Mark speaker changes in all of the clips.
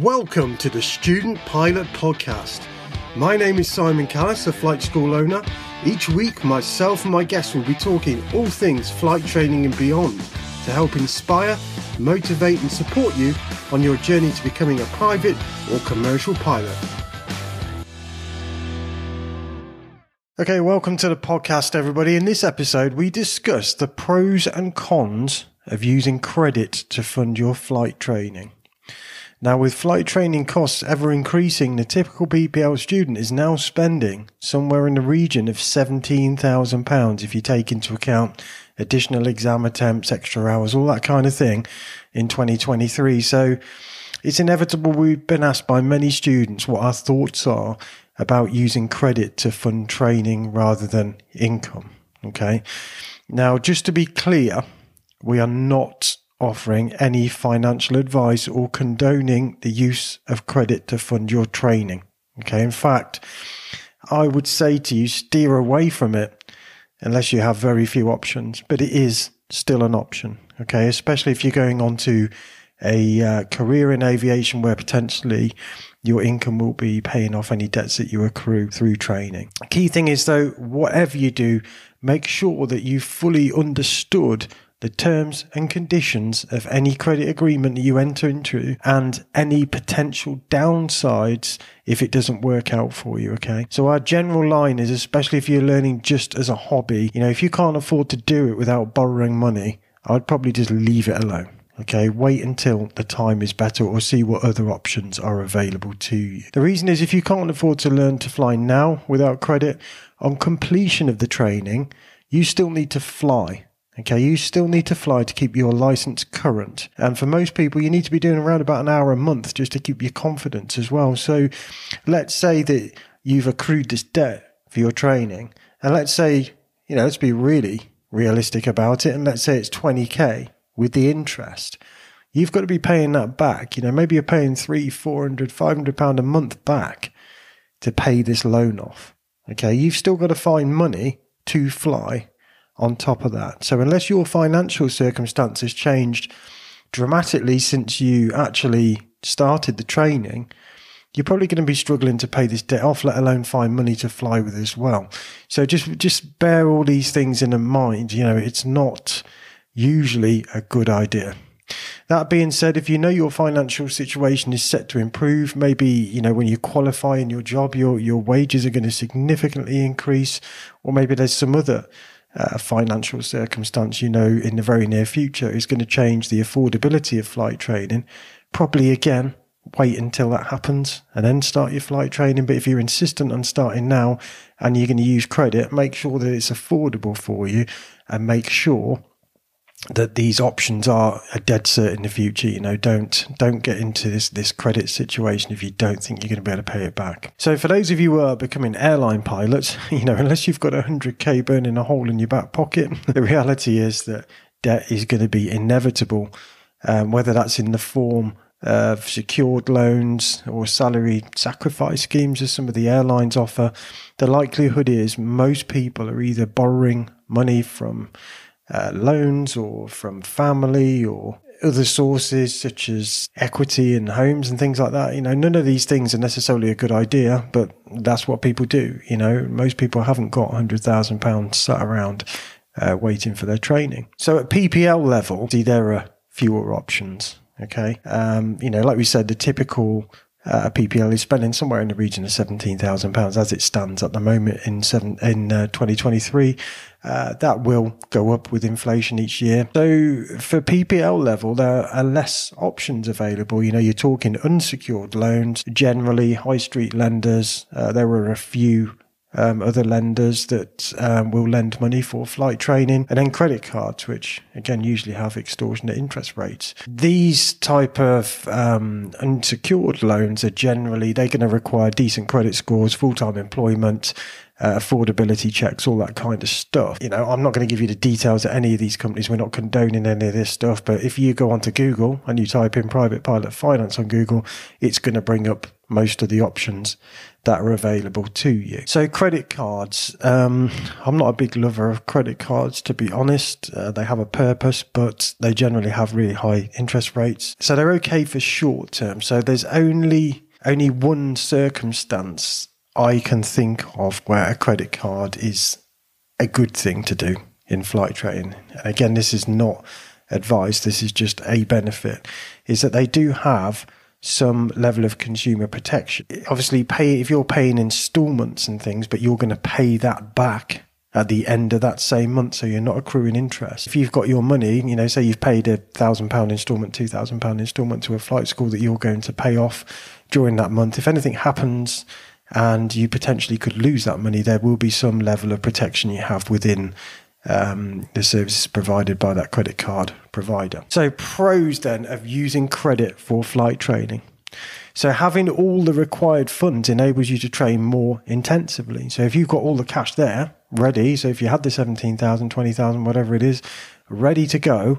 Speaker 1: Welcome to the Student Pilot Podcast. My name is Simon Callis, a flight school owner. Each week, myself and my guests will be talking all things flight training and beyond to help inspire, motivate, and support you on your journey to becoming a private or commercial pilot. Okay, welcome to the podcast, everybody. In this episode, we discuss the pros and cons of using credit to fund your flight training. Now, with flight training costs ever increasing, the typical PPL student is now spending somewhere in the region of £17,000 if you take into account additional exam attempts, extra hours, all that kind of thing in 2023. So it's inevitable we've been asked by many students what our thoughts are about using credit to fund training rather than income. Okay. Now, just to be clear, we are not offering any financial advice or condoning the use of credit to fund your training. Okay. In fact, I would say to you, steer away from it unless you have very few options, but it is still an option. Okay. Especially if you're going on to a uh, career in aviation where potentially your income will be paying off any debts that you accrue through training. Key thing is though, whatever you do, make sure that you fully understood the terms and conditions of any credit agreement that you enter into and any potential downsides if it doesn't work out for you. Okay. So our general line is, especially if you're learning just as a hobby, you know, if you can't afford to do it without borrowing money, I'd probably just leave it alone. Okay, wait until the time is better or see what other options are available to you. The reason is if you can't afford to learn to fly now without credit, on completion of the training, you still need to fly. Okay, you still need to fly to keep your license current. And for most people, you need to be doing around about an hour a month just to keep your confidence as well. So let's say that you've accrued this debt for your training. And let's say, you know, let's be really realistic about it. And let's say it's 20K with the interest. You've got to be paying that back. You know, maybe you're paying three, four hundred, five hundred pound a month back to pay this loan off. Okay. You've still got to find money to fly on top of that. So unless your financial circumstances changed dramatically since you actually started the training, you're probably going to be struggling to pay this debt off, let alone find money to fly with as well. So just just bear all these things in mind. You know, it's not usually a good idea. That being said, if you know your financial situation is set to improve, maybe, you know, when you qualify in your job, your, your wages are going to significantly increase, or maybe there's some other uh, financial circumstance you know in the very near future is going to change the affordability of flight training, probably again wait until that happens and then start your flight training. But if you're insistent on starting now and you're going to use credit, make sure that it's affordable for you and make sure that these options are a dead cert in the future. You know, don't don't get into this this credit situation if you don't think you're going to be able to pay it back. So for those of you who are becoming airline pilots, you know, unless you've got a hundred k burning a hole in your back pocket, the reality is that debt is going to be inevitable, um, whether that's in the form of secured loans or salary sacrifice schemes as some of the airlines offer. The likelihood is most people are either borrowing money from uh, loans or from family or other sources such as equity and homes and things like that. You know, none of these things are necessarily a good idea, but that's what people do. You know, most people haven't got £100,000 sat around uh, waiting for their training. So at PPL level, see, there are fewer options. Okay. Um, you know, like we said, the typical uh, PPL is spending somewhere in the region of seventeen thousand pounds as it stands at the moment in seven in uh, 2023. Uh, that will go up with inflation each year. So for PPL level, there are less options available. You know, you're talking unsecured loans, generally high street lenders. Uh, there are a few um, other lenders that um, will lend money for flight training, and then credit cards, which again usually have extortionate interest rates. These type of um, unsecured loans are generally they're going to require decent credit scores, full time employment, uh, affordability checks, all that kind of stuff. You know, I'm not going to give you the details of any of these companies. We're not condoning any of this stuff. But if you go onto Google and you type in private pilot finance on Google, it's going to bring up most of the options that are available to you. So credit cards, um, I'm not a big lover of credit cards, to be honest. Uh, they have a purpose, but they generally have really high interest rates. So they're okay for short term. So there's only, only one circumstance I can think of where a credit card is a good thing to do in flight training. And again, this is not advice, this is just a benefit, is that they do have some level of consumer protection. Obviously, pay if you're paying installments and things, but you're going to pay that back at the end of that same month, so you're not accruing interest. If you've got your money, you know, say you've paid a thousand pound installment, two thousand pound installment to a flight school that you're going to pay off during that month. If anything happens and you potentially could lose that money, there will be some level of protection you have within um, the services provided by that credit card provider. So, pros then of using credit for flight training. So, having all the required funds enables you to train more intensively. So, if you've got all the cash there ready, so if you had the 17,000, 20,000, whatever it is, ready to go,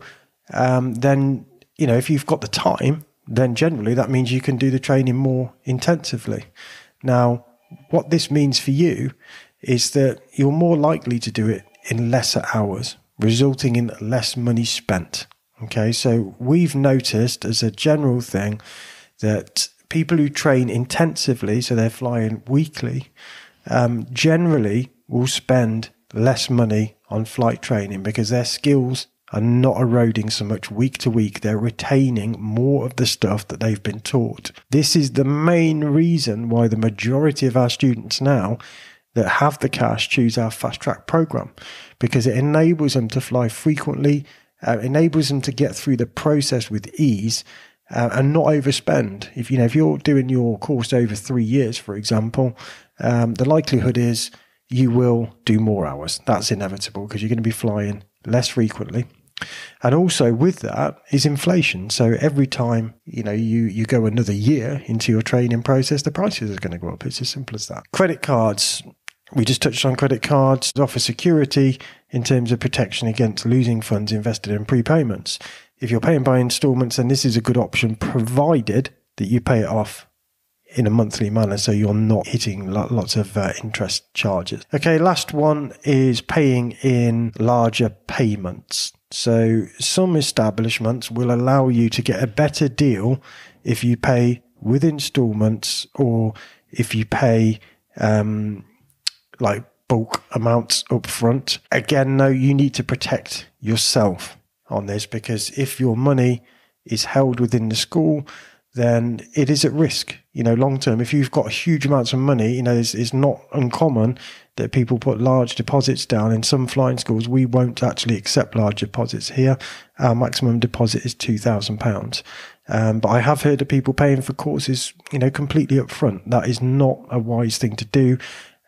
Speaker 1: um, then, you know, if you've got the time, then generally that means you can do the training more intensively. Now, what this means for you is that you're more likely to do it in lesser hours, resulting in less money spent. Okay, so we've noticed as a general thing that people who train intensively, so they're flying weekly, um, generally will spend less money on flight training because their skills are not eroding so much week to week. They're retaining more of the stuff that they've been taught. This is the main reason why the majority of our students now that have the cash choose our fast track program because it enables them to fly frequently, uh, enables them to get through the process with ease. Uh, and not overspend. If you know if you're doing your course over three years, for example, um, the likelihood is you will do more hours. That's inevitable because you're going to be flying less frequently and also with that is inflation. So every time, you know, you, you go another year into your training process, the prices are going to go up. It's as simple as that. Credit cards. We just touched on credit cards offer security in terms of protection against losing funds invested in prepayments. If you're paying by installments, then this is a good option provided that you pay it off in a monthly manner so you're not hitting lots of uh, interest charges. Okay, last one is paying in larger payments. So some establishments will allow you to get a better deal if you pay with installments or if you pay um, like bulk amounts up front. Again, no, you need to protect yourself on this because if your money is held within the school, then it is at risk. You know, long term, if you've got huge amounts of money, you know, it's, it's not uncommon that people put large deposits down. In some flying schools, we won't actually accept large deposits here. Our maximum deposit is £2,000. Um, but I have heard of people paying for courses, you know, completely up front. That is not a wise thing to do.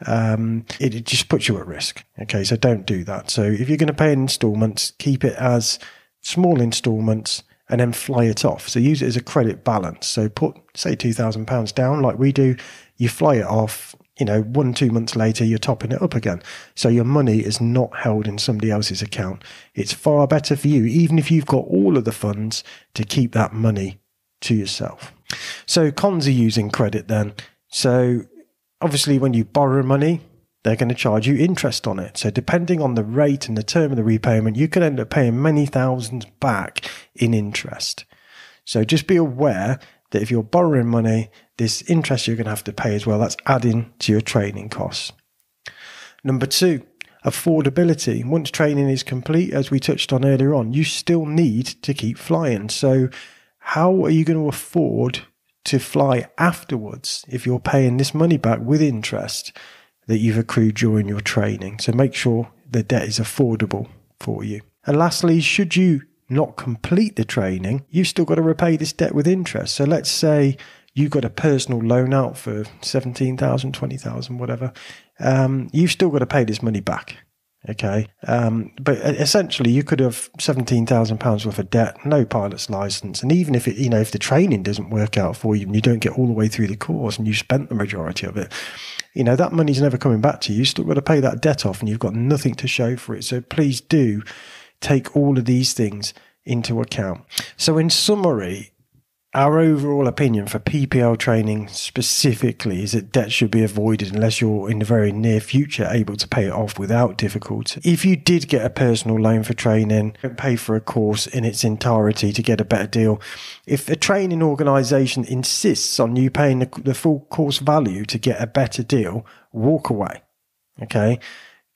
Speaker 1: Um, it, it just puts you at risk. Okay, so don't do that. So if you're going to pay in installments, keep it as small installments and then fly it off. So use it as a credit balance. So put, say, £2,000 down like we do, you fly it off, you know, one, two months later, you're topping it up again. So your money is not held in somebody else's account. It's far better for you, even if you've got all of the funds, to keep that money to yourself. So cons are using credit then. So obviously, when you borrow money, they're going to charge you interest on it. So depending on the rate and the term of the repayment, you could end up paying many thousands back in interest. So just be aware that if you're borrowing money, this interest you're going to have to pay as well. That's adding to your training costs. Number two, affordability. Once training is complete, as we touched on earlier on, you still need to keep flying. So how are you going to afford to fly afterwards if you're paying this money back with interest? That you've accrued during your training. So make sure the debt is affordable for you. And lastly, should you not complete the training, you've still got to repay this debt with interest. So let's say you've got a personal loan out for 17,000, 20,000, whatever. Um, you've still got to pay this money back. Okay. Um, but essentially you could have £17,000 worth of debt, no pilot's license. And even if it, you know, if the training doesn't work out for you and you don't get all the way through the course and you spent the majority of it, you know, that money's never coming back to you. You've still got to pay that debt off and you've got nothing to show for it. So please do take all of these things into account. So, in summary, our overall opinion for PPL training specifically is that debt should be avoided unless you're in the very near future able to pay it off without difficulty. If you did get a personal loan for training, pay for a course in its entirety to get a better deal. If a training organisation insists on you paying the, the full course value to get a better deal, walk away. Okay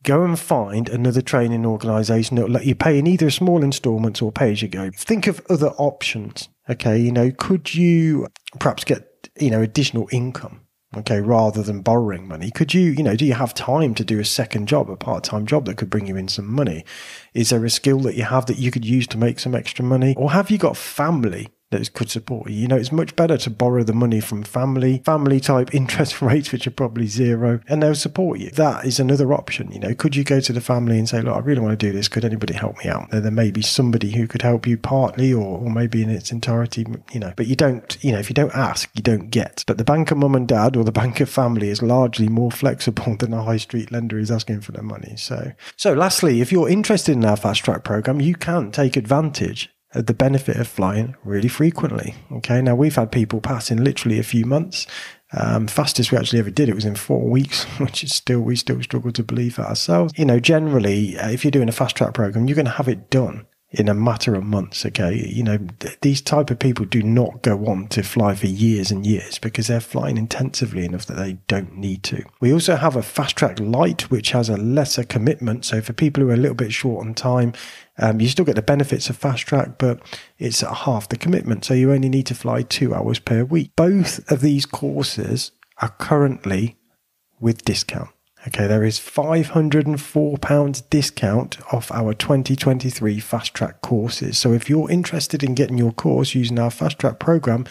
Speaker 1: go and find another training organisation that will let you pay in either small instalments or pay as you go. Think of other options. Okay, you know, could you perhaps get, you know, additional income? Okay, rather than borrowing money, could you, you know, do you have time to do a second job, a part time job that could bring you in some money? Is there a skill that you have that you could use to make some extra money? Or have you got family that could support you. You know, it's much better to borrow the money from family, family type interest rates, which are probably zero, and they'll support you. That is another option. You know, could you go to the family and say, look, I really want to do this. Could anybody help me out? There may be somebody who could help you partly or, or maybe in its entirety, you know, but you don't, you know, if you don't ask, you don't get. But the bank of mum and dad or the bank of family is largely more flexible than a high street lender is asking for their money. So, so lastly, if you're interested in our fast track program, you can take advantage the benefit of flying really frequently. Okay, now we've had people pass in literally a few months. Um, fastest we actually ever did it was in four weeks, which is still we still struggle to believe that ourselves. You know, generally, uh, if you're doing a fast track program, you're going to have it done in a matter of months. Okay, you know th- these type of people do not go on to fly for years and years because they're flying intensively enough that they don't need to. We also have a fast track light, which has a lesser commitment. So for people who are a little bit short on time, um, you still get the benefits of fast track, but it's at half the commitment. So you only need to fly two hours per week. Both of these courses are currently with discount. Okay, there is £504 discount off our 2023 fast track courses. So if you're interested in getting your course using our fast track program,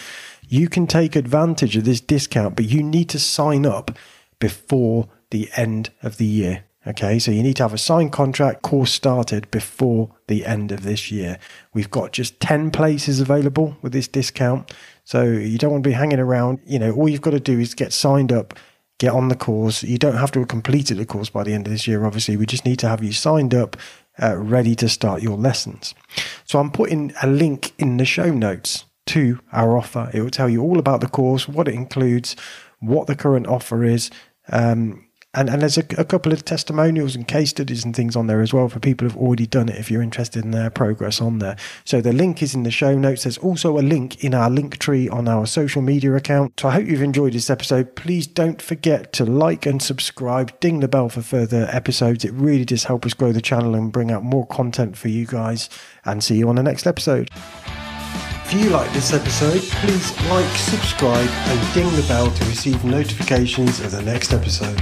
Speaker 1: you can take advantage of this discount, but you need to sign up before the end of the year. Okay, so you need to have a signed contract course started before the end of this year. We've got just 10 places available with this discount. So you don't want to be hanging around. You know, all you've got to do is get signed up, get on the course. You don't have to have completed the course by the end of this year, obviously. We just need to have you signed up, uh, ready to start your lessons. So I'm putting a link in the show notes to our offer. It will tell you all about the course, what it includes, what the current offer is. Um, and, and there's a, a, couple of testimonials and case studies and things on there as well for people who've already done it if you're interested in their progress on there. So the link is in the show notes. There's also a link in our link tree on our social media account. So I hope you've enjoyed this episode. Please don't forget to like and subscribe, ding the bell for further episodes. It really does help us grow the channel and bring out more content for you guys. And see you on the next episode. If you like this episode, please like, subscribe, and ding the bell to receive notifications of the next episode.